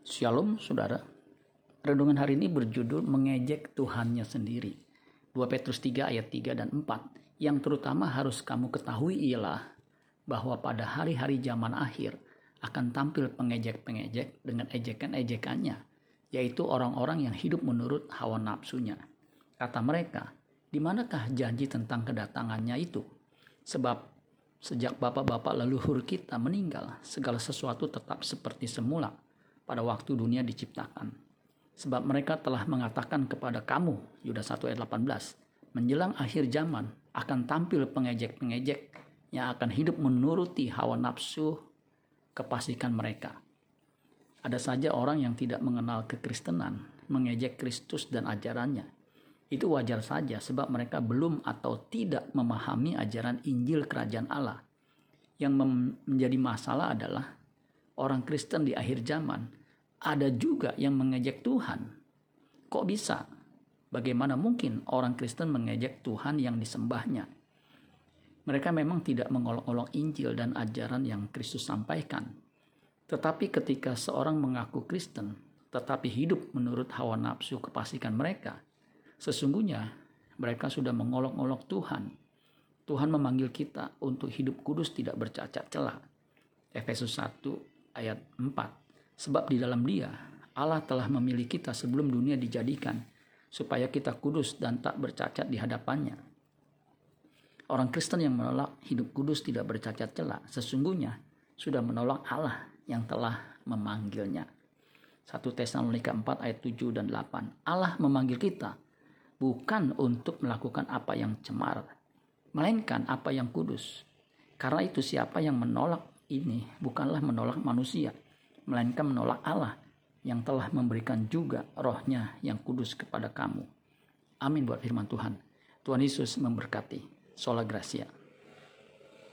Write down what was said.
Shalom saudara. Renungan hari ini berjudul mengejek Tuhannya sendiri. 2 Petrus 3 ayat 3 dan 4. Yang terutama harus kamu ketahui ialah bahwa pada hari-hari zaman akhir akan tampil pengejek-pengejek dengan ejekan-ejekannya, yaitu orang-orang yang hidup menurut hawa nafsunya. Kata mereka, di manakah janji tentang kedatangannya itu? Sebab sejak bapak-bapak leluhur kita meninggal, segala sesuatu tetap seperti semula pada waktu dunia diciptakan. Sebab mereka telah mengatakan kepada kamu, Yudas 1 ayat 18, menjelang akhir zaman akan tampil pengejek-pengejek yang akan hidup menuruti hawa nafsu kepastikan mereka. Ada saja orang yang tidak mengenal kekristenan, mengejek Kristus dan ajarannya. Itu wajar saja sebab mereka belum atau tidak memahami ajaran Injil Kerajaan Allah. Yang menjadi masalah adalah orang Kristen di akhir zaman ada juga yang mengejek Tuhan. Kok bisa? Bagaimana mungkin orang Kristen mengejek Tuhan yang disembahnya? Mereka memang tidak mengolok-olok Injil dan ajaran yang Kristus sampaikan. Tetapi ketika seorang mengaku Kristen, tetapi hidup menurut hawa nafsu kepastikan mereka, sesungguhnya mereka sudah mengolok-olok Tuhan. Tuhan memanggil kita untuk hidup kudus tidak bercacat celah. Efesus 1 ayat 4 Sebab di dalam dia Allah telah memilih kita sebelum dunia dijadikan supaya kita kudus dan tak bercacat di hadapannya. Orang Kristen yang menolak hidup kudus tidak bercacat celah sesungguhnya sudah menolak Allah yang telah memanggilnya. 1 Tesalonika 4 ayat 7 dan 8. Allah memanggil kita bukan untuk melakukan apa yang cemar, melainkan apa yang kudus. Karena itu siapa yang menolak ini bukanlah menolak manusia, melainkan menolak Allah yang telah memberikan juga rohnya yang kudus kepada kamu. Amin buat firman Tuhan. Tuhan Yesus memberkati. Sola Gracia.